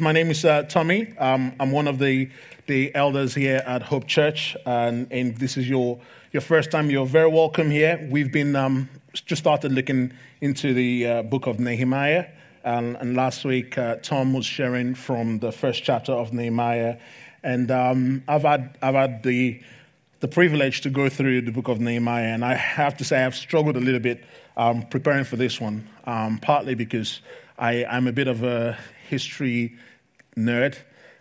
My name is uh, Tomi. Um, I'm one of the, the elders here at Hope Church, and, and this is your, your first time. You're very welcome here. We've been um, just started looking into the uh, book of Nehemiah, and, and last week uh, Tom was sharing from the first chapter of Nehemiah, and um, I've had I've had the the privilege to go through the book of Nehemiah, and I have to say I've struggled a little bit um, preparing for this one, um, partly because I, I'm a bit of a history nerd.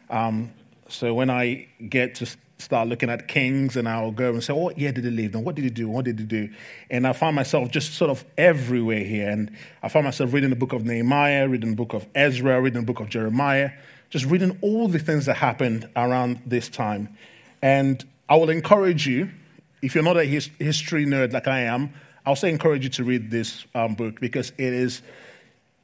Um, so when I get to start looking at kings and I'll go and say, oh, what year did he leave And what did he do? What did he do? And I find myself just sort of everywhere here. And I find myself reading the book of Nehemiah, reading the book of Ezra, reading the book of Jeremiah, just reading all the things that happened around this time. And I will encourage you, if you're not a his- history nerd like I am, I'll say encourage you to read this um, book because it is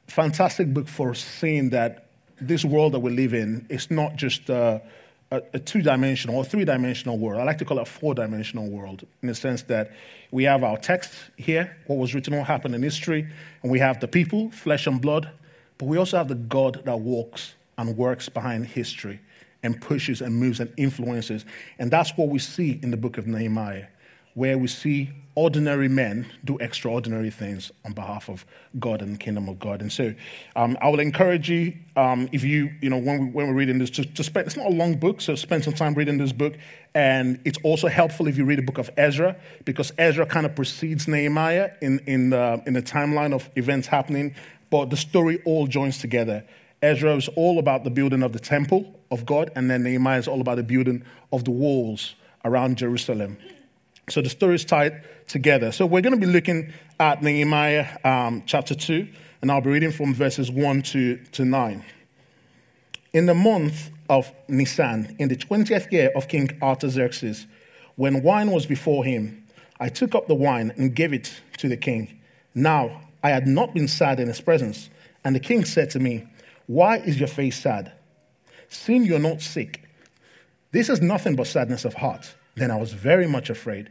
fantastic book for seeing that this world that we live in is not just a, a, two dimensional or three dimensional world. I like to call it a four dimensional world in the sense that we have our text here, what was written, what happened in history, and we have the people, flesh and blood, but we also have the God that walks and works behind history and pushes and moves and influences. And that's what we see in the book of Nehemiah where we see ordinary men do extraordinary things on behalf of God and the kingdom of God. And so um, I will encourage you, um, if you, you know, when, we, when we're reading this, to, to spend, it's not a long book, so spend some time reading this book. And it's also helpful if you read the book of Ezra, because Ezra kind of precedes Nehemiah in, in, the, in the timeline of events happening, but the story all joins together. Ezra is all about the building of the temple of God, and then Nehemiah is all about the building of the walls around Jerusalem. So the story is tied together. So we're going to be looking at Nehemiah um, chapter 2, and I'll be reading from verses 1 to, to 9. In the month of Nisan, in the 20th year of King Artaxerxes, when wine was before him, I took up the wine and gave it to the king. Now I had not been sad in his presence. And the king said to me, Why is your face sad? Seeing you're not sick. This is nothing but sadness of heart. Then I was very much afraid.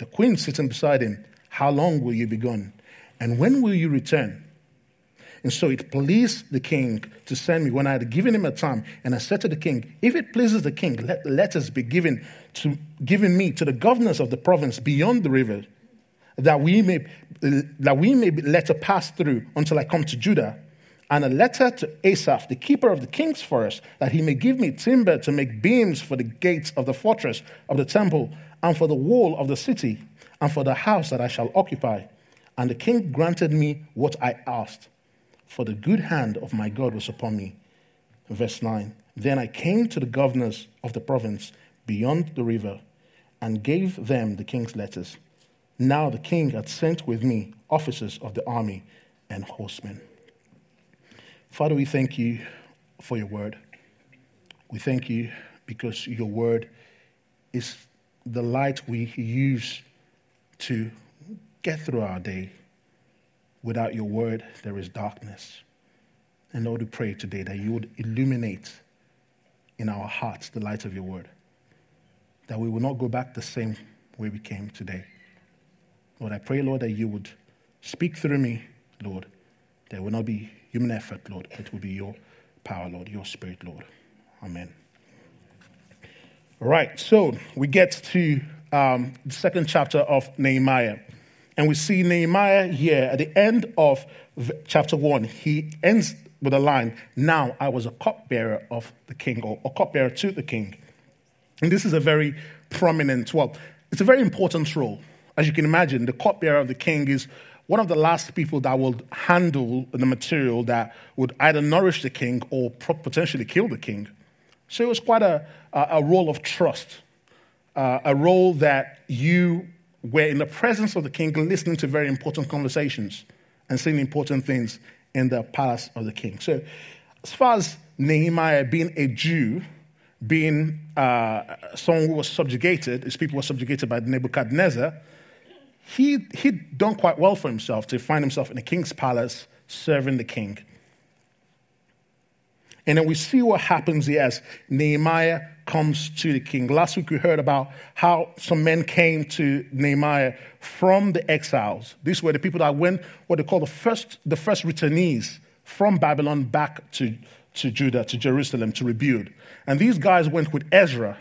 the queen sitting beside him, How long will you be gone? And when will you return? And so it pleased the king to send me when I had given him a time. And I said to the king, If it pleases the king, let the letters be given to given me to the governors of the province beyond the river, that we may that we may let her pass through until I come to Judah. And a letter to Asaph, the keeper of the king's forest, that he may give me timber to make beams for the gates of the fortress of the temple and for the wall of the city, and for the house that I shall occupy. And the king granted me what I asked, for the good hand of my God was upon me. Verse 9 Then I came to the governors of the province beyond the river and gave them the king's letters. Now the king had sent with me officers of the army and horsemen. Father, we thank you for your word. We thank you because your word is the light we use to get through our day. Without your word, there is darkness. And Lord, we pray today that you would illuminate in our hearts the light of your word, that we will not go back the same way we came today. Lord, I pray, Lord, that you would speak through me, Lord. There will not be human effort, Lord, it will be your power, Lord, your spirit, Lord. Amen. Right, so we get to um, the second chapter of Nehemiah. And we see Nehemiah here at the end of chapter one. He ends with a line Now I was a cupbearer of the king, or a cupbearer to the king. And this is a very prominent, well, it's a very important role. As you can imagine, the cupbearer of the king is one of the last people that will handle the material that would either nourish the king or potentially kill the king. So it was quite a, a role of trust, uh, a role that you were in the presence of the king, listening to very important conversations and seeing important things in the palace of the king. So, as far as Nehemiah, being a Jew, being uh, someone who was subjugated, his people were subjugated by Nebuchadnezzar, he, he'd done quite well for himself to find himself in a king's palace serving the king. And then we see what happens here as Nehemiah comes to the king. Last week we heard about how some men came to Nehemiah from the exiles. These were the people that went, what they call the first, the first returnees from Babylon back to, to Judah, to Jerusalem to rebuild. And these guys went with Ezra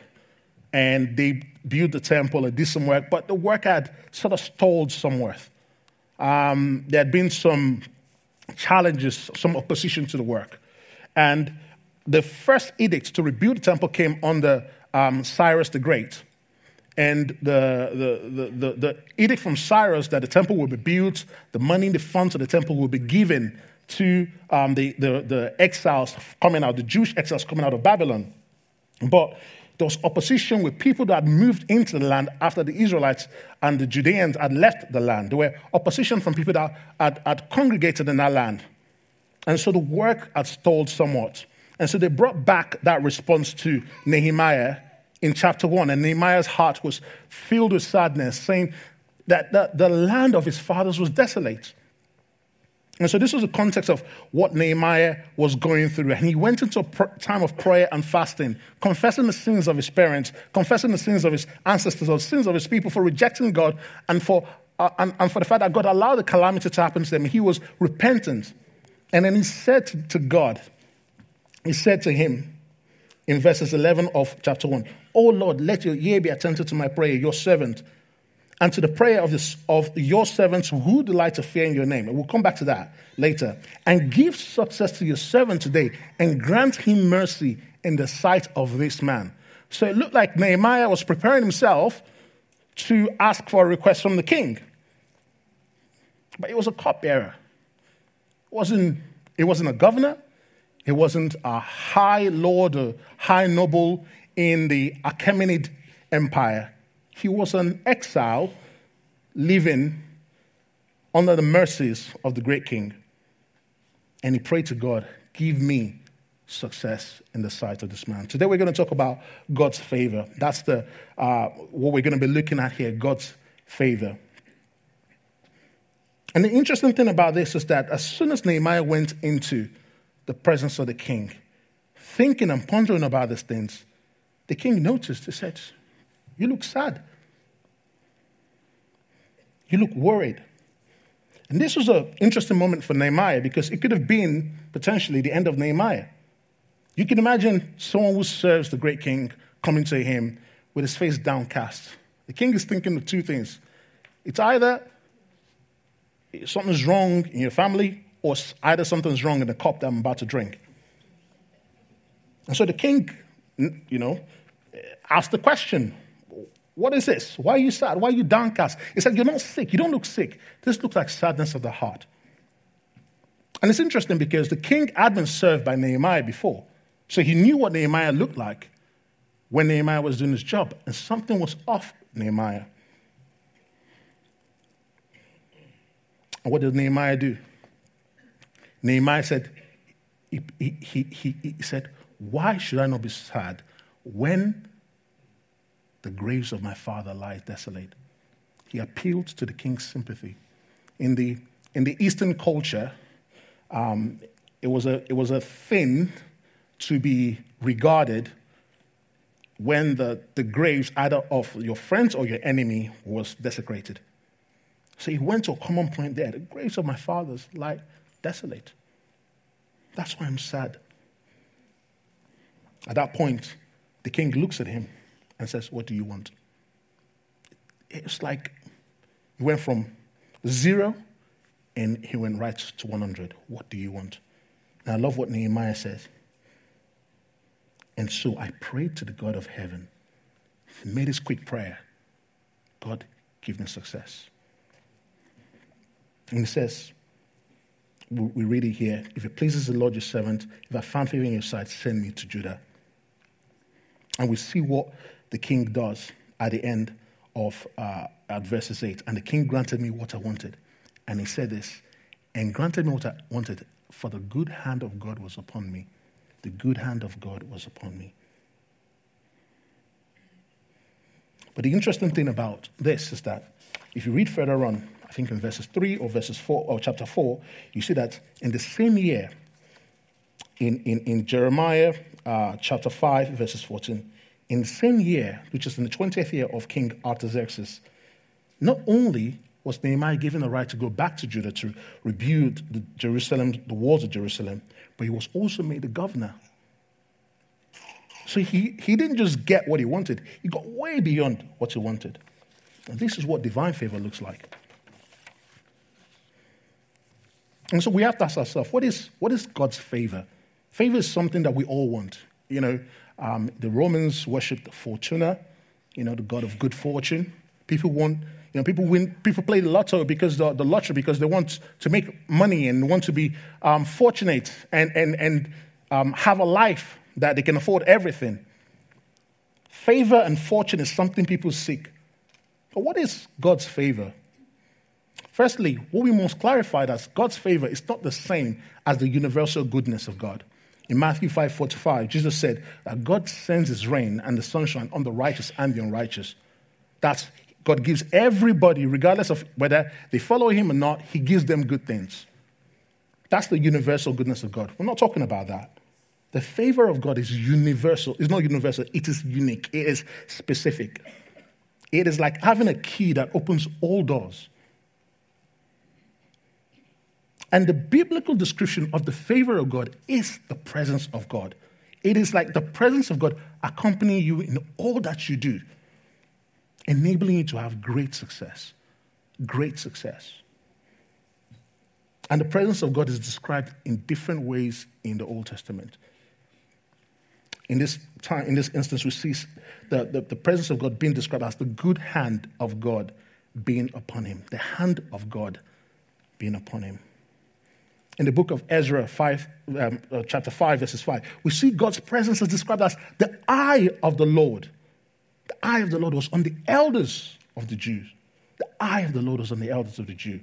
and they built the temple and did some work, but the work had sort of stalled somewhere. Um, there had been some challenges, some opposition to the work. And the first edict to rebuild the temple came under um, Cyrus the Great. And the, the, the, the, edict from Cyrus that the temple will be built, the money, the funds of the temple will be given to um, the, the, the exiles coming out, the Jewish exiles coming out of Babylon. But there was opposition with people that moved into the land after the Israelites and the Judeans had left the land. There were opposition from people that had, had congregated in that land. And so the work had stalled somewhat. And so they brought back that response to Nehemiah in chapter 1. And Nehemiah's heart was filled with sadness, saying that the, the land of his fathers was desolate. And so this was the context of what Nehemiah was going through. And he went into a time of prayer and fasting, confessing the sins of his parents, confessing the sins of his ancestors, or the sins of his people for rejecting God and for, uh, and, and, for the fact that God allowed the calamity to happen to them. He was repentant. And then he said to, God, he said to him in verses 11 of chapter 1, Oh Lord, let your ear be attentive to my prayer, your servant and to the prayer of, this, of your servants who delight to fear in your name. And we'll come back to that later. And give success to your servant today and grant him mercy in the sight of this man. So it looked like Nehemiah was preparing himself to ask for a request from the king. But it was a cupbearer. It wasn't, it wasn't a governor. It wasn't a high lord or high noble in the Achaemenid Empire he was an exile living under the mercies of the great king. And he prayed to God, Give me success in the sight of this man. Today we're going to talk about God's favor. That's the, uh, what we're going to be looking at here God's favor. And the interesting thing about this is that as soon as Nehemiah went into the presence of the king, thinking and pondering about these things, the king noticed, he said, You look sad. You look worried. And this was an interesting moment for Nehemiah because it could have been potentially the end of Nehemiah. You can imagine someone who serves the great king coming to him with his face downcast. The king is thinking of two things. It's either something's wrong in your family, or either something's wrong in the cup that I'm about to drink. And so the king, you know, eh, asked the question what is this? Why are you sad? Why are you downcast? He said, You're not sick. You don't look sick. This looks like sadness of the heart. And it's interesting because the king had been served by Nehemiah before. So he knew what Nehemiah looked like when Nehemiah was doing his job. And something was off Nehemiah. What did Nehemiah do? Nehemiah said, he, he, he, he said, Why should I not be sad when the graves of my father lie desolate. He appealed to the king's sympathy. In the, in the Eastern culture, um, it, was a, it was a thing to be regarded when the, the graves either of your friends or your enemy was desecrated. So he went to a common point there. The graves of my fathers lie desolate. That's why I'm sad. At that point, the king looks at him and says, What do you want? It's like he went from zero and he went right to 100. What do you want? And I love what Nehemiah says. And so I prayed to the God of heaven. He made his quick prayer God, give me success. And he says, we read it here if it pleases the Lord your servant, if I found favor in your sight, send me to Judah. And we see what the king does at the end of uh, at verses 8. And the king granted me what I wanted. And he said this, and granted me what I wanted, for the good hand of God was upon me, the good hand of God was upon me. But the interesting thing about this is that if you read further on, I think in verses 3 or verses 4 or chapter 4, you see that in the same year, in, in, in Jeremiah uh, chapter 5, verses 14, in the same year, which is in the 20th year of King Artaxerxes, not only was Nehemiah given the right to go back to Judah to rebuild the Jerusalem, the walls of Jerusalem, but he was also made the governor. So he, he didn't just get what he wanted, he got way beyond what he wanted. And this is what divine favor looks like. And so we have to ask ourselves, what is, what is God's favor? Favor is something that we all want. You know, um, the Romans worshipped Fortuna, you know, the god of good fortune. People want, you know, people win, people play the lotto because the, the lottery because they want to make money and want to be um, fortunate and, and, and um, have a life that they can afford everything. Favor and fortune is something people seek. But what is God's favor? Firstly, what we must clarify is that God's favor is not the same as the universal goodness of God. In Matthew 5 45, Jesus said that God sends his rain and the sunshine on the righteous and the unrighteous. That's God gives everybody, regardless of whether they follow him or not, he gives them good things. That's the universal goodness of God. We're not talking about that. The favor of God is universal. It's not universal, it is unique, it is specific. It is like having a key that opens all doors. And the biblical description of the favor of God is the presence of God. It is like the presence of God accompanying you in all that you do, enabling you to have great success. Great success. And the presence of God is described in different ways in the Old Testament. In this time, in this instance, we see the, the, the presence of God being described as the good hand of God being upon him. The hand of God being upon him in the book of Ezra 5, um, uh, chapter 5, verses 5, we see God's presence is described as the eye of the Lord. The eye of the Lord was on the elders of the Jews. The eye of the Lord was on the elders of the Jews.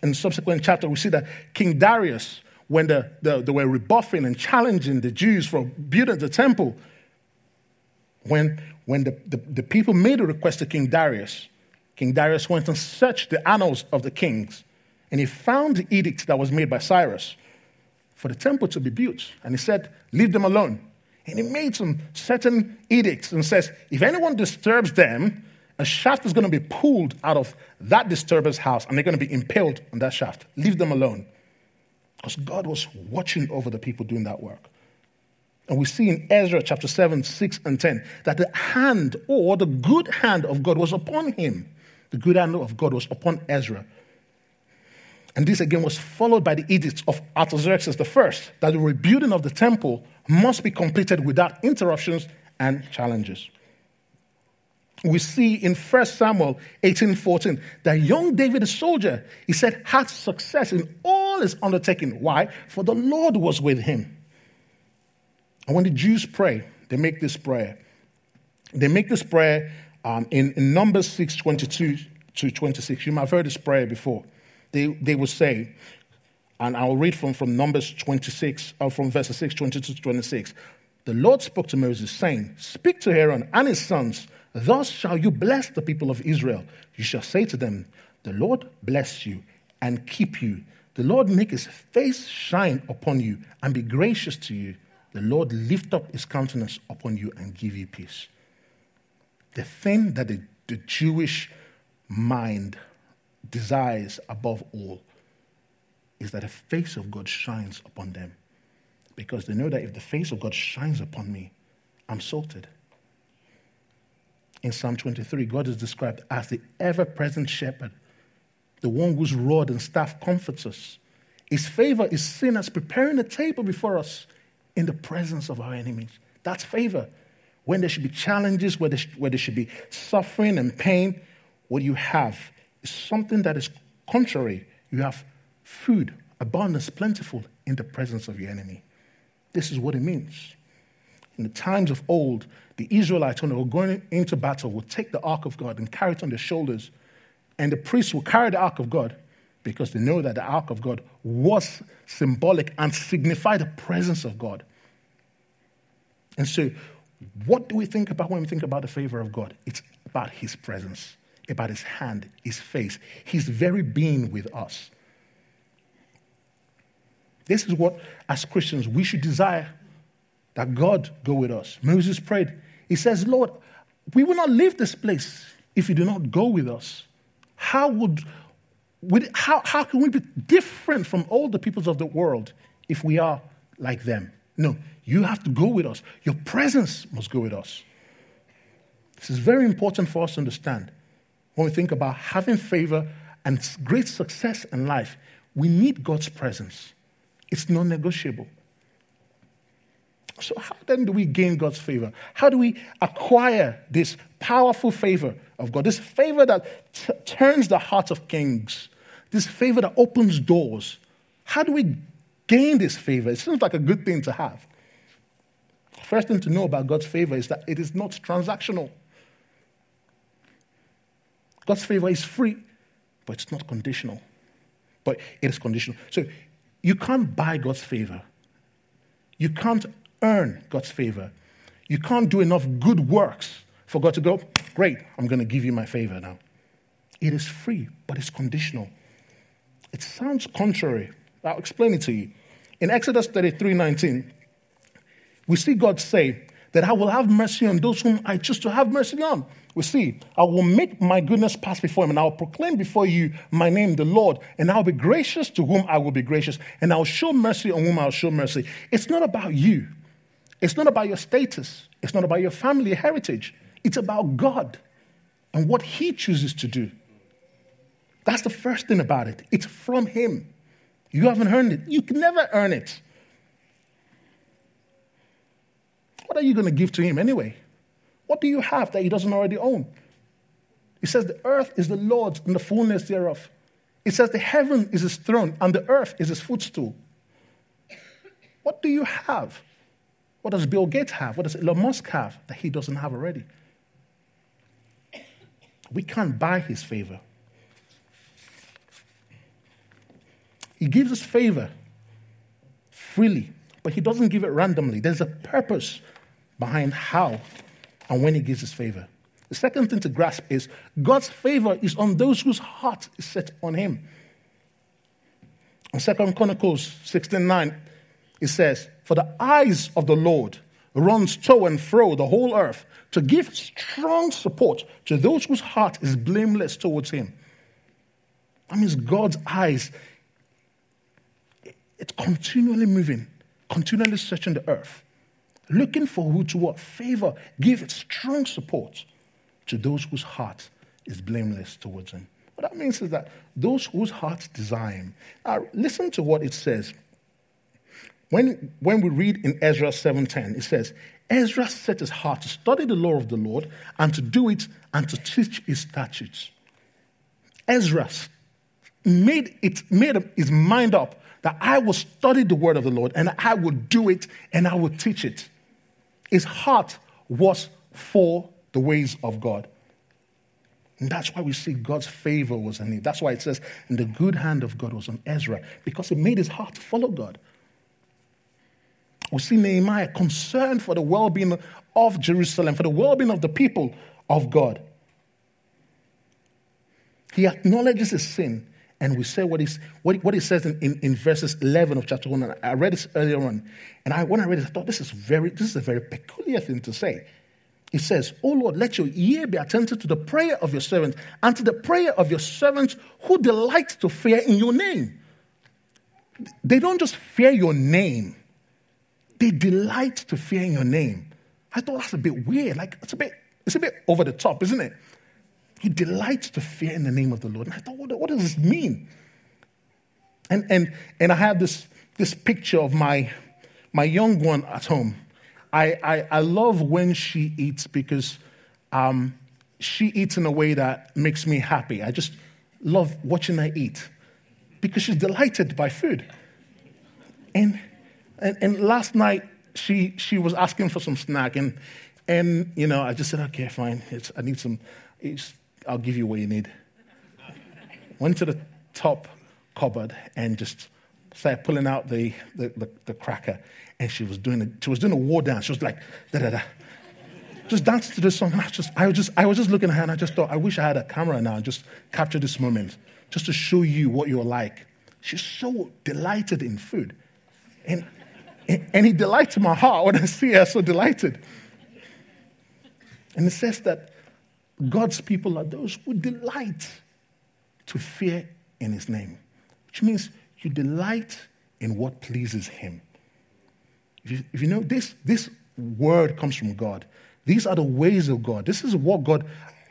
In the subsequent chapter, we see that King Darius, when the, the, they were rebuffing and challenging the Jews for building the temple, when, when the, the, the people made a request to King Darius, King Darius went and searched the annals of the kings and he found the edict that was made by Cyrus for the temple to be built. And he said, Leave them alone. And he made some certain edicts and says, If anyone disturbs them, a shaft is going to be pulled out of that disturber's house and they're going to be impaled on that shaft. Leave them alone. Because God was watching over the people doing that work. And we see in Ezra chapter 7, 6, and 10 that the hand or the good hand of God was upon him. The good hand of God was upon Ezra and this again was followed by the edicts of Artaxerxes I that the rebuilding of the temple must be completed without interruptions and challenges. We see in 1 Samuel 18:14 that young David, a soldier, he said, had success in all his undertaking. Why? For the Lord was with him. And when the Jews pray, they make this prayer. They make this prayer um, in, in Numbers 6 22 to 26. You might have heard this prayer before they, they will say, and I'll read from, from Numbers 26, or uh, from verses 6, 22 to 26. The Lord spoke to Moses, saying, Speak to Aaron and his sons, thus shall you bless the people of Israel. You shall say to them, The Lord bless you and keep you. The Lord make his face shine upon you and be gracious to you. The Lord lift up his countenance upon you and give you peace. The thing that the, the Jewish mind desires above all is that the face of God shines upon them. Because they know that if the face of God shines upon me, I'm salted. In Psalm 23, God is described as the ever present shepherd, the one whose rod and staff comforts us. His favor is seen as preparing a table before us in the presence of our enemies. That's favor. When there should be challenges, where there, where there should be suffering and pain, what you have something that is contrary. You have food, abundance, plentiful in the presence of your enemy. This is what it means. In the times of old, the Israelites, when they were going into battle, would take the ark of God and carry it on their shoulders. And the priests would carry the ark of God because they know that the ark of God was symbolic and signified the presence of God. And so, what do we think about when we think about the favor of God? It's about his presence, about his hand, his face, his very being with us. This is what, as Christians, we should desire that God go with us. Moses prayed. He says, Lord, we will not leave this place if you do not go with us. How would, would how, how can we be different from all the peoples of the world if we are like them? No, you have to go with us. Your presence must go with us. This is very important for us to understand when we think about having favor and great success in life. We need God's presence. It's non negotiable. So, how then do we gain God's favor? How do we acquire this powerful favor of God? This favor that t- turns the hearts of kings, this favor that opens doors. How do we gain this favor? It seems like a good thing to have. First thing to know about God's favor is that it is not transactional. God's favor is free, but it's not conditional. But it is conditional. So you can't buy God's favor. You can't earn God's favor. You can't do enough good works for God to go, great, I'm going to give you my favor now. It is free, but it's conditional. It sounds contrary. I'll explain it to you. In Exodus 33 19, we see God say that I will have mercy on those whom I choose to have mercy on we see, I will make my goodness pass before him, and I will proclaim before you my name, the Lord, and I will be gracious to whom I will be gracious, and I will show mercy on whom I will show mercy. It's not about you. It's not about your status. It's not about your family heritage. It's about God and what He chooses to do. That's the first thing about it. It's from Him. You haven't earned it. You can never earn it. What are you going to give to Him anyway? What do you have that he doesn't already own? He says, The earth is the Lord's and the fullness thereof. He says, The heaven is his throne and the earth is his footstool. What do you have? What does Bill Gates have? What does Elon Musk have that he doesn't have already? We can't buy his favor. He gives us favor freely, but he doesn't give it randomly. There's a purpose behind how and when he gives his favor. The second thing to grasp is God's favor is on those whose heart is set on him. In 2 Chronicles 16:9, it says, For the eyes of the Lord runs to and fro the whole earth to give strong support to those whose heart is blameless towards him. That means God's eyes, it's continually moving, continually searching the earth looking for who to what? Favor. Give strong support to those whose heart is blameless towards him. What that means is that those whose hearts desire him. Now, listen to what it says. When, when we read in Ezra 7.10, it says, Ezra set his heart to study the law of the Lord and to do it and to teach his statutes. Ezra made, it, made his mind up that I will study the word of the Lord and I will do it and I will teach it. His heart was for the ways of God. And that's why we see God's favor was on him. That's why it says, and the good hand of God was on Ezra, because it made his heart follow God. We see Nehemiah concerned for the well being of Jerusalem, for the well being of the people of God. He acknowledges his sin, and we say what, what, what he says in, in, in, verses 11 of chapter 1. And I read this earlier on. And I, when I read it, I thought this is, very, this is a very peculiar thing to say. He says, Oh Lord, let your ear be attentive to the prayer of your servant and to the prayer of your servants who delight to fear in your name. They don't just fear your name, they delight to fear in your name. I thought that's a bit weird. Like, it's a bit, it's a bit over the top, isn't it? He delights to fear in the name of the Lord. And I thought, what, what does this mean? And, and, and I have this, this picture of my, my young one at home. I, I, I love when she eats because um, she eats in a way that makes me happy. I just love watching her eat because she's delighted by food. And, and, and last night, she, she was asking for some snack. And, and, you know, I just said, okay, fine. It's, I need some. It's, I'll give you what you need. Went to the top cupboard and just started pulling out the, the, the, the cracker. And she was doing a, she was doing a war dance. She was like, da da da. Just dancing to this song. I, just, I, was just, I was just looking at her and I just thought, I wish I had a camera now and just capture this moment just to show you what you're like. She's so delighted in food. And, and it delights my heart when I see her so delighted. And it says that God's people are those who delight to fear in his name, which means you delight in what pleases him. If you, if you know this, this word comes from God. These are the ways of God. This is what God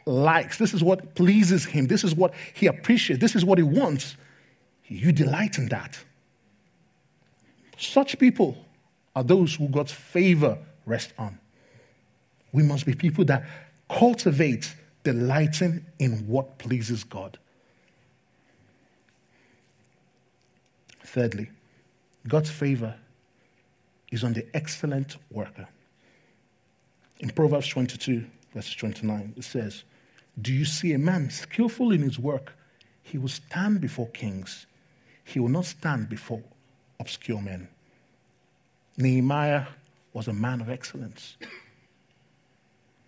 likes. This is what pleases him. This is what he appreciates. This is what he wants. You delight in that. Such people are those who God's favor rests on. We must be people that cultivate delighting in what pleases God. Thirdly, God's favor is on the excellent worker. In Proverbs 22, verse 29, it says, Do you see a man skillful in his work? He will stand before kings, he will not stand before obscure men. Nehemiah was a man of excellence.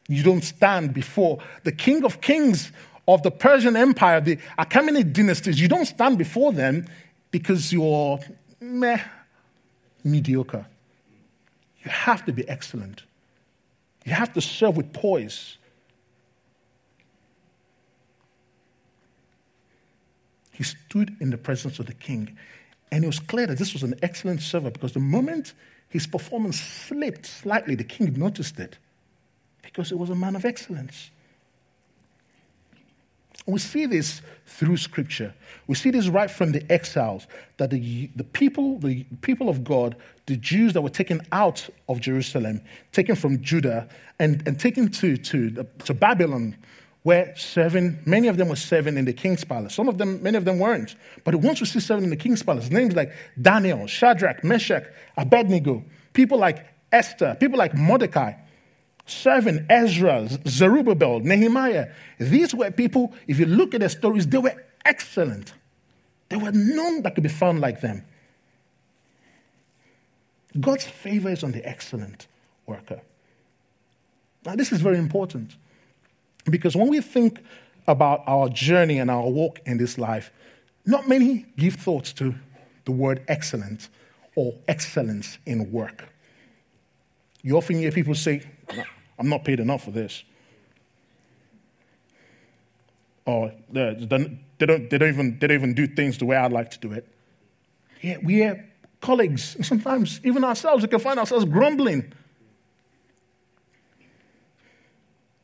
You don't stand before the king of kings of the Persian Empire, the Achaemenid dynasties. You don't stand before them because you're meh, mediocre. You have to be excellent. You have to serve with poise. He stood in the presence of the king, and it was clear that this was an excellent server because the moment his performance slipped slightly, the king noticed it because it was a man of excellence. We see this through Scripture. We see this right from the exiles that the, the people, the people of God, the Jews that were taken out of Jerusalem, taken from Judah, and, and taken to, to, to Babylon, were serving, many of them were serving in the king's palace. Some of them, many of them weren't. But once we see serving in the king's palace, names like Daniel, Shadrach, Meshach, Abednego, people like Esther, people like Mordecai, serving Ezra, Zerubbabel, Nehemiah. These were people, if you look at their stories, they were excellent. There were none that could be found like them. God's favor is on the excellent worker. Now, this is very important because when we think about our journey and our walk in this life, not many give thoughts to the word excellent or excellence in work. You often hear people say, I'm not paid enough for this. Or uh, they don't, they don't, even, they don't even do things the way I'd like to do it. Yeah, we have colleagues, and sometimes even ourselves, we can find ourselves grumbling.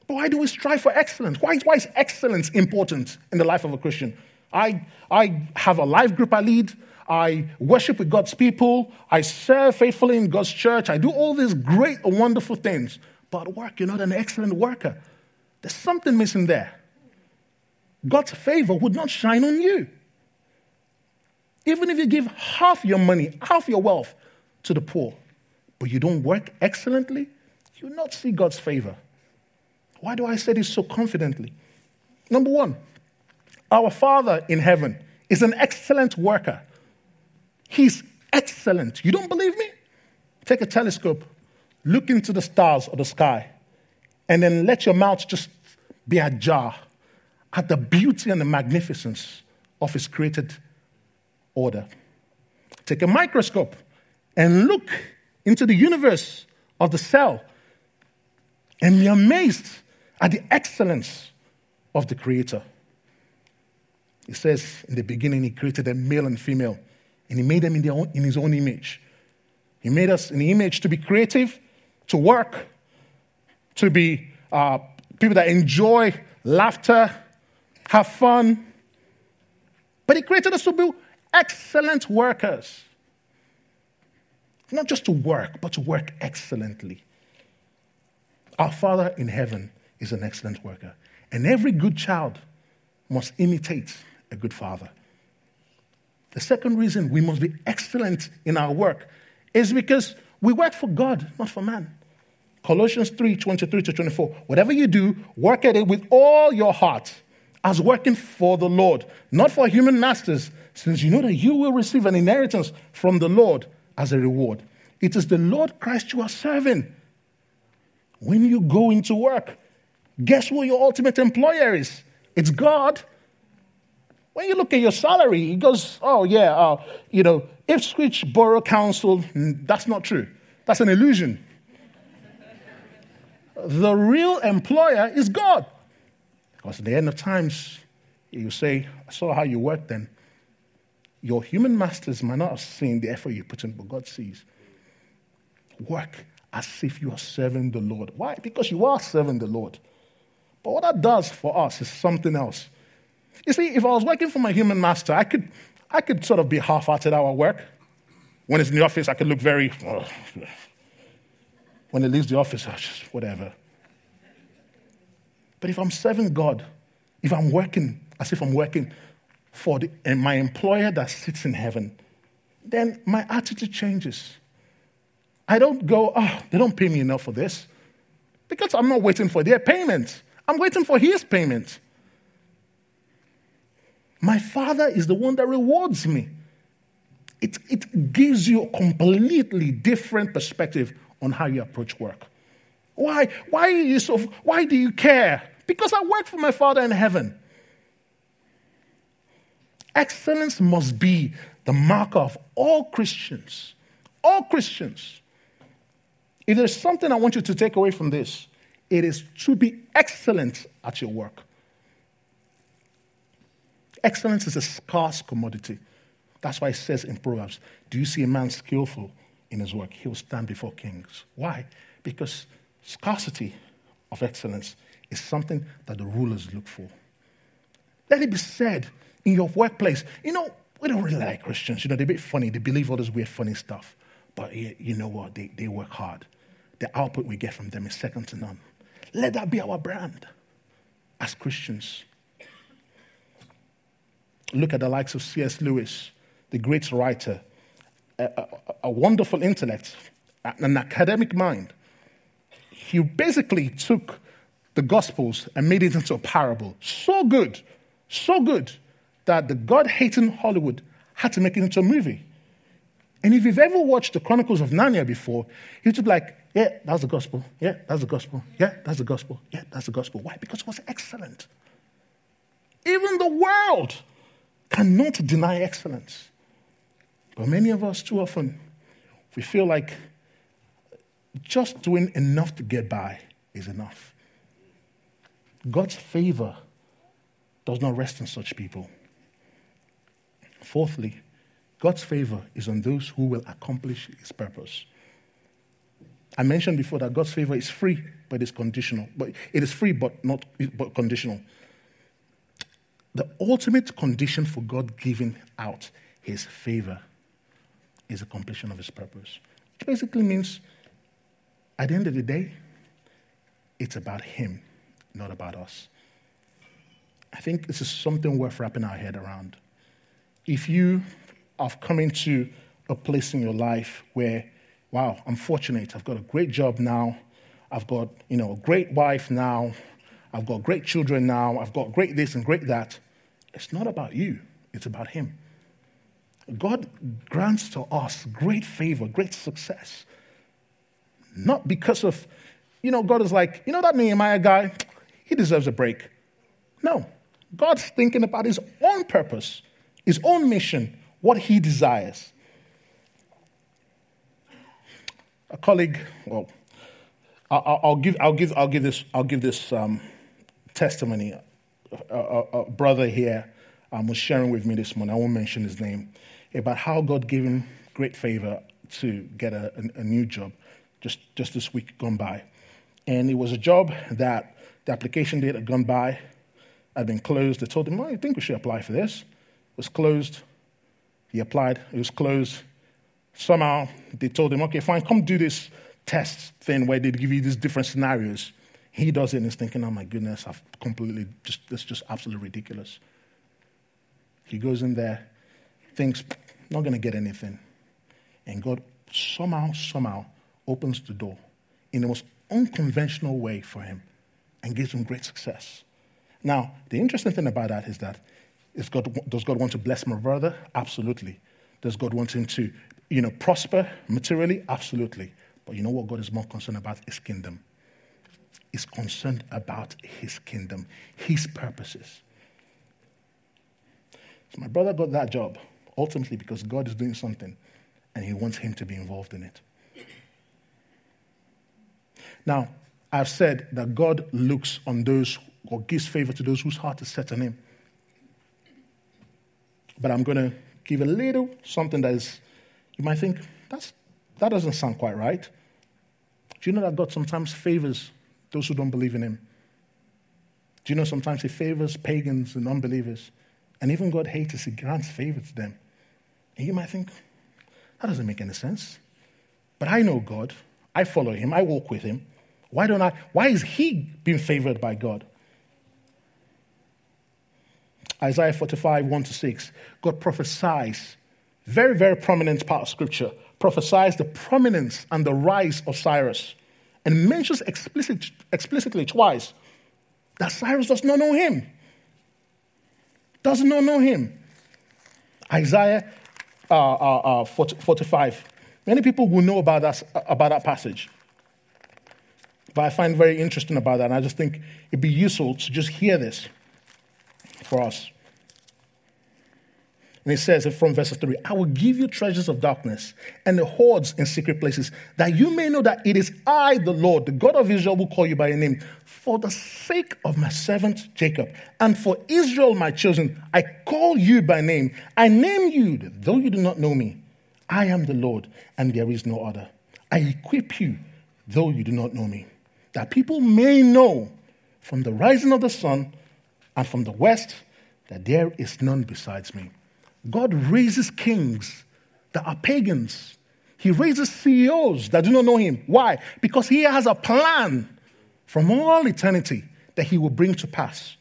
But why do we strive for excellence? Why, why is excellence important in the life of a Christian? I, I have a life group I lead. I worship with God's people. I serve faithfully in God's church. I do all these great and wonderful things. But work, you're not an excellent worker. There's something missing there. God's favor would not shine on you. Even if you give half your money, half your wealth to the poor, but you don't work excellently, you will not see God's favor. Why do I say this so confidently? Number one, our Father in heaven is an excellent worker. He's excellent. You don't believe me? Take a telescope, Look into the stars of the sky and then let your mouth just be ajar at the beauty and the magnificence of His created order. Take a microscope and look into the universe of the cell and be amazed at the excellence of the Creator. He says, In the beginning, He created a male and female, and He made them in, own, in His own image. He made us in the image to be creative to work, to be uh, people that enjoy laughter, have fun. But He created us to be excellent workers. Not just to work, but to work excellently. Our Father in heaven is an excellent worker. And every good child must imitate a good father. The second reason we must be excellent in our work is because we work for God, not for man. Colossians 3 23 to 24. Whatever you do, work at it with all your heart, as working for the Lord, not for human masters, since you know that you will receive an inheritance from the Lord as a reward. It is the Lord Christ you are serving. When you go into work, guess who your ultimate employer is? It's God. When you look at your salary, it goes, oh, yeah, uh, you know, Ipswich Borough Council, mm, that's not true. That's an illusion. the real employer is God. Because at the end of times, you say, I saw how you work then. Your human masters might not have seen the effort you put in, but God sees. Work as if you are serving the Lord. Why? Because you are serving the Lord. But what that does for us is something else. You see, if I was working for my human master, I could, I could sort of be half hearted at our work. When it's in the office, I could look very. Oh. When it leaves the office, just whatever. But if I'm serving God, if I'm working as if I'm working for the, eh, my employer that sits in heaven, then my attitude changes. I don't go, oh, they don't pay me enough for this. Because I'm not waiting for their payment, I'm waiting for his payment. My father is the one that rewards me. It, it gives you a completely different perspective on how you approach work. Why? Why, you so, why do you care? Because I work for my Father in heaven. Excellence must be the marker of all Christians. All Christians. If there's something I want you to take away from this, it is to be excellent at your work. Excellence is a scarce commodity. That's why it says in Proverbs Do you see a man skillful in his work? He will stand before kings. Why? Because scarcity of excellence is something that the rulers look for. Let it be said in your workplace. You know, we don't really like Christians. You know, they're a bit funny. They believe all this weird, funny stuff. But you know what? They, they work hard. The output we get from them is second to none. Let that be our brand as Christians. Look at the likes of C.S. Lewis, the great writer, a, a, a wonderful intellect, an academic mind. He basically took the Gospels and made it into a parable. So good, so good, that the God hating Hollywood had to make it into a movie. And if you've ever watched the Chronicles of Narnia before, you'd be like, yeah, that's the gospel. Yeah, that's the gospel. Yeah, that's the gospel. Yeah, that's the gospel. Why? Because it was excellent. Even the world cannot deny excellence. But many of us, too often, we feel like just doing enough to get by is enough. God's favor does not rest on such people. Fourthly, God's favor is on those who will accomplish his purpose. I mentioned before that God's favor is free, but it's conditional. But it is free, but not but conditional. The ultimate condition for God giving out his favor is the completion of his purpose. Which basically means at the end of the day, it's about him not about us. I think this is something worth wrapping our head around. If you have come into a place in your life where, wow, I'm fortunate, I've got a great job now, I've got, you know, a great wife now, I've got great children now, I've got great this and great that. It's not about you, it's about Him. God grants to us great favor, great success. Not because of, you know, God is like, you know that Nehemiah guy? he deserves a break. No. God's thinking about his own purpose, his own mission, what he desires. A colleague, well, I'll, give, I'll, give, I'll give this, I'll give this um, testimony. A, a, brother here um, was sharing with me this morning, I won't mention his name, about how God gave him great favor to get a, a, a new job just, just this week gone by. And it was a job that the application date had gone by, had been closed. They told him, well, I think we should apply for this. It was closed. He applied. It was closed. Somehow they told him, okay, fine, come do this test thing where they give you these different scenarios. He does it and he's thinking, oh my goodness, I've completely just, that's just absolutely ridiculous. He goes in there, thinks, not going to get anything. And God somehow, somehow opens the door in the most unconventional way for him and gives him great success. Now, the interesting thing about that is that Is God, does God want to bless my brother? Absolutely. Does God want him to, you know, prosper materially? Absolutely. But you know what God is more concerned about? His kingdom. He's concerned about his kingdom, his purposes. So my brother got that job ultimately because God is doing something and he wants him to be involved in it. Now, I've said that God looks on those or gives favor to those whose heart is set on him. But I'm going to give a little something that is, you might think, that's, that doesn't sound quite right. Do you know that God sometimes favors those who don't believe in him? Do you know sometimes he favors pagans and unbelievers? And even God haters, he grants favor to them. And you might think, that doesn't make any sense. But I know God. I follow him. I walk with him. Why don't I? Why is he being favored by God? Isaiah 45, 1 to 6. God prophesies, very, very prominent part of scripture, prophesies the prominence and the rise of Cyrus and mentions explicit, explicitly twice that Cyrus does not know him. Does not know him. Isaiah uh, uh, uh, 45. Many people will know about that, about that passage. But I find very interesting about that, and I just think it'd be useful to just hear this for us. And it says from verse 3 I will give you treasures of darkness and the hoards in secret places, that you may know that it is I, the Lord, the God of Israel, who call you by your name. For the sake of my servant Jacob and for Israel, my chosen, I call you by name. I name you, though you do not know me. I am the Lord, and there is no other. I equip you, though you do not know me, that people may know from the rising of the sun and from the west that there is none besides me. God raises kings that are pagans. He raises CEOs that do not know him. Why? Because he has a plan from all eternity that he will bring to pass.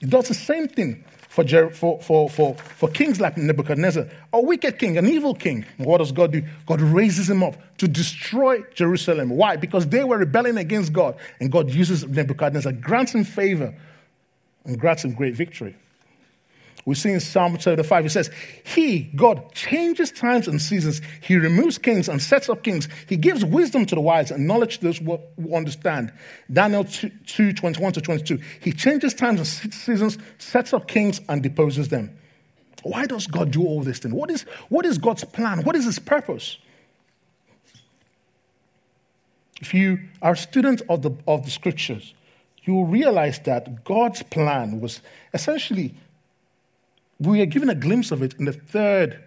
He does the same thing for, for, for, for, for kings like Nebuchadnezzar, a wicked king, an evil king. What does God do? God raises him up to destroy Jerusalem. Why? Because they were rebelling against God, and God uses Nebuchadnezzar, grants him favor, and grants him great victory. We see in Psalm 35, it says, He, God, changes times and seasons. He removes kings and sets up kings. He gives wisdom to the wise and knowledge to those who understand. Daniel 2, 2 21 to 22. He changes times and seasons, sets up kings, and deposes them. Why does God do all this thing? What is, what is God's plan? What is his purpose? If you are a student of the, of the scriptures, you will realize that God's plan was essentially we are given a glimpse of it in the third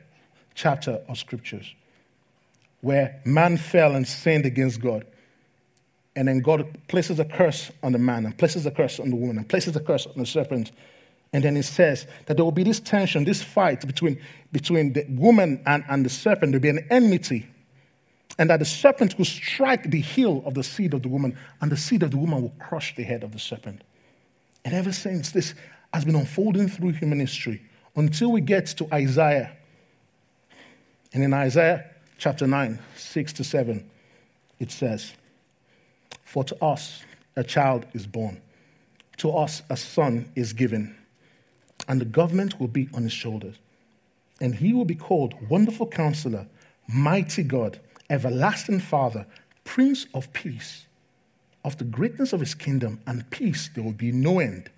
chapter of Scriptures, where man fell and sinned against God. And then God places a curse on the man, and places a curse on the woman, and places a curse on the serpent. And then it says that there will be this tension, this fight between, between the woman and, and the serpent. There will be an enmity. And that the serpent will strike the heel of the seed of the woman, and the seed of the woman will crush the head of the serpent. And ever since, this has been unfolding through human history until we get to Isaiah. And in Isaiah chapter 9, 6 to 7, it says, For to us a child is born, to us a son is given, and the government will be on his shoulders. And he will be called Wonderful Counselor, Mighty God, Everlasting Father, Prince of Peace. Of the greatness of his kingdom and peace, there will be no end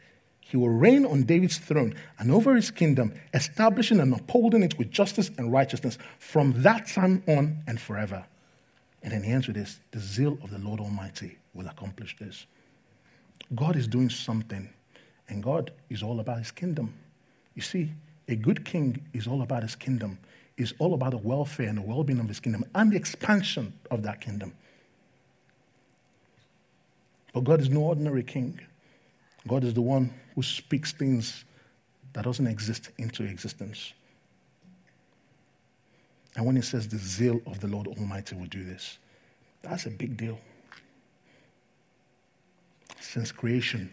he will reign on David's throne and over his kingdom, establishing and upholding it with justice and righteousness from that time on and forever. And then he ends with this the zeal of the Lord Almighty will accomplish this. God is doing something, and God is all about his kingdom. You see, a good king is all about his kingdom, is all about the welfare and the well being of his kingdom and the expansion of that kingdom. But God is no ordinary king. God is the one who speaks things that doesn't exist into existence. And when he says the zeal of the Lord Almighty will do this, that's a big deal. Since creation,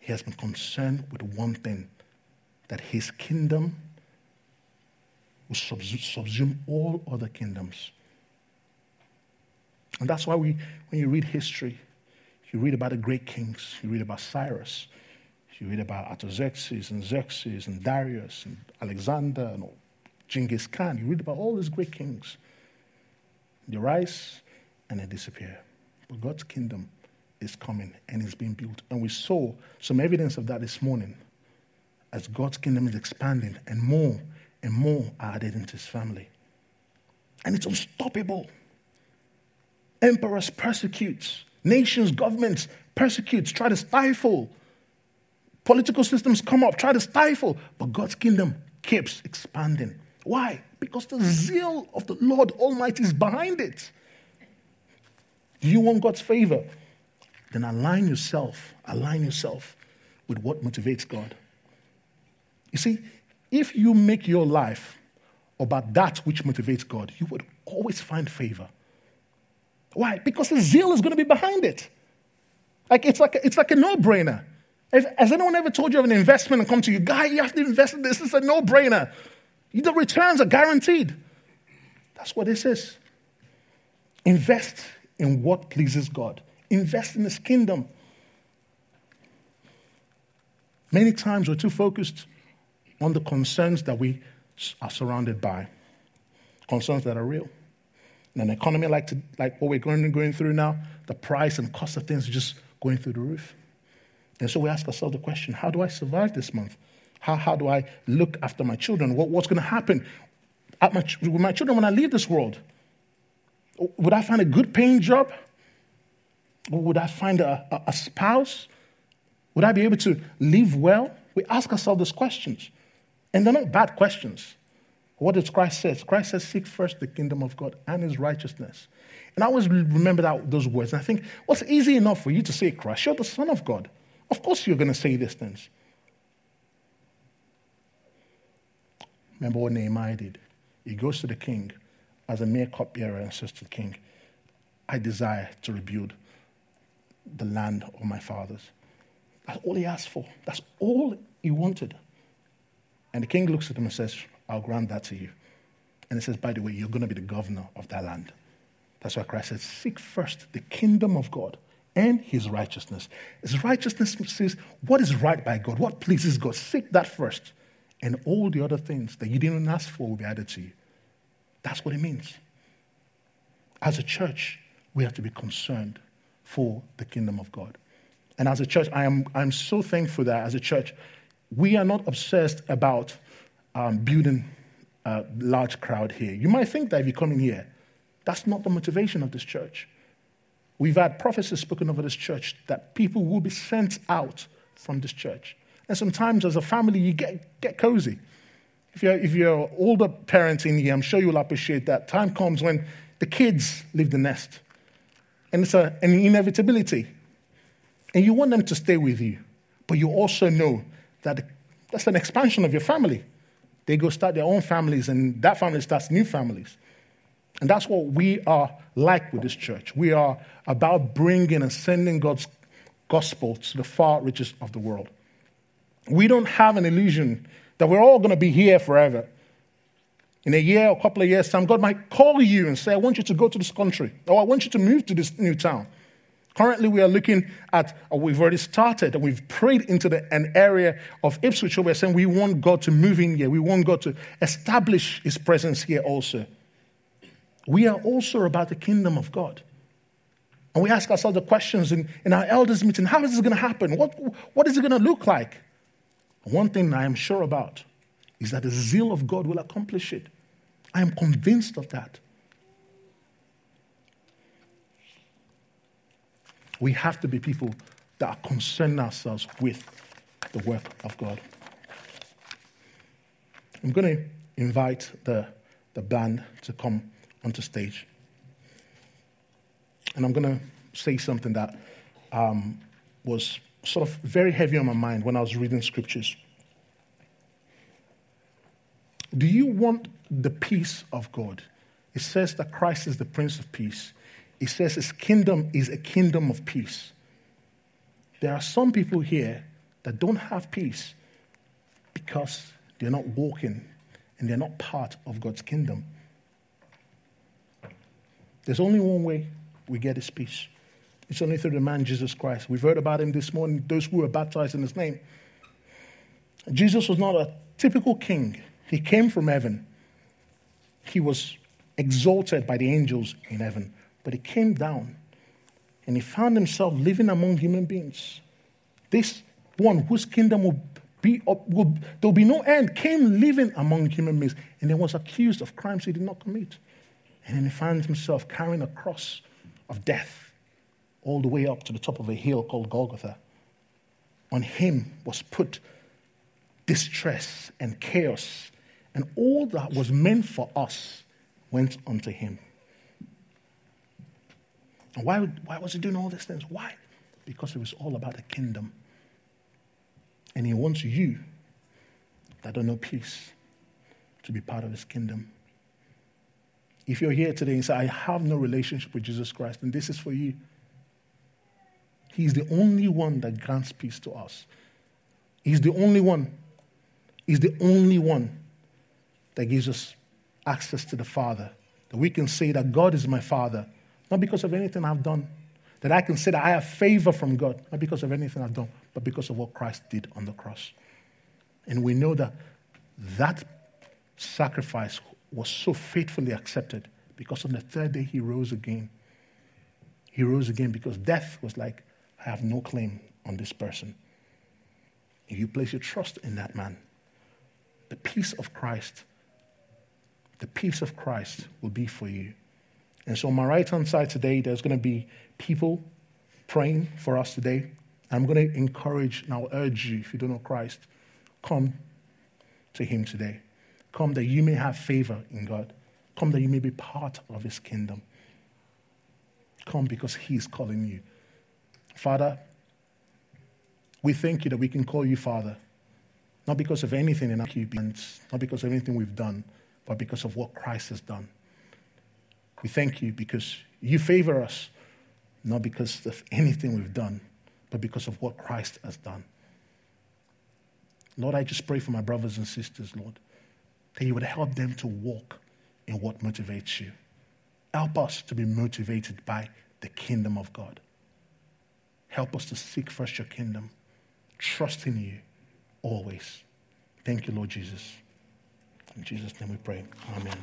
he has been concerned with one thing that his kingdom will subsume all other kingdoms. And that's why we, when you read history, you read about the great kings. You read about Cyrus. You read about Artaxerxes and Xerxes and Darius and Alexander and Genghis Khan. You read about all these great kings. They rise and they disappear. But God's kingdom is coming and is being built. And we saw some evidence of that this morning as God's kingdom is expanding and more and more are added into his family. And it's unstoppable. Emperors persecute, nations, governments persecute, try to stifle. Political systems come up, try to stifle, but God's kingdom keeps expanding. Why? Because the zeal of the Lord Almighty is behind it. You want God's favor? Then align yourself, align yourself with what motivates God. You see, if you make your life about that which motivates God, you would always find favor. Why? Because the zeal is going to be behind it. Like it's like a, it's like a no-brainer. If, has anyone ever told you of an investment and come to you, guy, you have to invest in this? It's a no-brainer. The returns are guaranteed. That's what this is. Invest in what pleases God. Invest in His kingdom. Many times we're too focused on the concerns that we are surrounded by, concerns that are real. In an economy like, to, like what we're going, going through now, the price and cost of things are just going through the roof. And so we ask ourselves the question how do I survive this month? How, how do I look after my children? What, what's going to happen my, with my children when I leave this world? Would I find a good paying job? Would I find a, a, a spouse? Would I be able to live well? We ask ourselves those questions. And they're not bad questions. What does Christ say? Christ says, Seek first the kingdom of God and his righteousness. And I always remember that, those words. And I think, what's easy enough for you to say Christ? You're the Son of God. Of course you're going to say these things. Remember what Nehemiah did? He goes to the king as a mere cupbearer and says to the king, I desire to rebuild the land of my fathers. That's all he asked for. That's all he wanted. And the king looks at him and says, I'll grant that to you. And he says, By the way, you're going to be the governor of that land. That's why Christ says, Seek first the kingdom of God and his righteousness. His righteousness says, What is right by God? What pleases God? Seek that first. And all the other things that you didn't ask for will be added to you. That's what it means. As a church, we have to be concerned for the kingdom of God. And as a church, I am I'm so thankful that as a church, we are not obsessed about um, building a large crowd here. You might think that if you come in here, that's not the motivation of this church. We've had prophecies spoken over this church that people will be sent out from this church. And sometimes as a family, you get, get cozy. If you're, if you're older parents in here, I'm sure you'll appreciate that. Time comes when the kids leave the nest. And it's a, an inevitability. And you want them to stay with you. But you also know that that's an expansion of your family. They go start their own families, and that family starts new families. And that's what we are like with this church. We are about bringing and sending God's gospel to the far reaches of the world. We don't have an illusion that we're all going to be here forever. In a year or a couple of years' time, God might call you and say, I want you to go to this country, or I want you to move to this new town. Currently, we are looking at, uh, we've already started, and we've prayed into the, an area of Ipswich where we're saying we want God to move in here. We want God to establish His presence here also. We are also about the kingdom of God. And we ask ourselves the questions in, in our elders' meeting how is this going to happen? What, what is it going to look like? One thing I am sure about is that the zeal of God will accomplish it. I am convinced of that. We have to be people that are concerned ourselves with the work of God. I'm going to invite the, the band to come onto stage. And I'm going to say something that um, was sort of very heavy on my mind when I was reading scriptures. Do you want the peace of God? It says that Christ is the Prince of Peace. He says his kingdom is a kingdom of peace. There are some people here that don't have peace because they're not walking and they're not part of God's kingdom. There's only one way we get his peace. It's only through the man Jesus Christ. We've heard about him this morning, those who were baptized in his name. Jesus was not a typical king, he came from heaven. He was exalted by the angels in heaven, but he came down and he found himself living among human beings. This one whose kingdom will be, up, will, there will be no end came living among human beings and then was accused of crimes he did not commit. And then he found himself carrying a cross of death all the way up to the top of a hill called Golgotha. On him was put distress and chaos, and all that was meant for us went unto him. And why, why was he doing all these things? Why? Because it was all about the kingdom. And he wants you that don't know peace to be part of his kingdom. If you're here today and say, I have no relationship with Jesus Christ, then this is for you. He's the only one that grants peace to us. He's the only one. He's the only one that gives us access to the Father. That we can say that God is my Father, not because of anything I've done. That I can say that I have favor from God, not because of anything I've done, but because of what Christ did on the cross. And we know that that sacrifice was so faithfully accepted because on the third day he rose again. He rose again because death was like, I have no claim on this person. If you place your trust in that man, the peace of Christ, the peace of Christ will be for you. And so, on my right hand side today, there's going to be people praying for us today. I'm going to encourage and I'll urge you, if you don't know Christ, come to Him today. Come that you may have favor in God. Come that you may be part of His kingdom. Come because He is calling you. Father, we thank you that we can call you Father, not because of anything in our obedience, not because of anything we've done, but because of what Christ has done. We thank you because you favor us, not because of anything we've done, but because of what Christ has done. Lord, I just pray for my brothers and sisters, Lord, that you would help them to walk in what motivates you. Help us to be motivated by the kingdom of God. Help us to seek first your kingdom, trust in you always. Thank you, Lord Jesus. In Jesus' name we pray. Amen.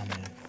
Amen.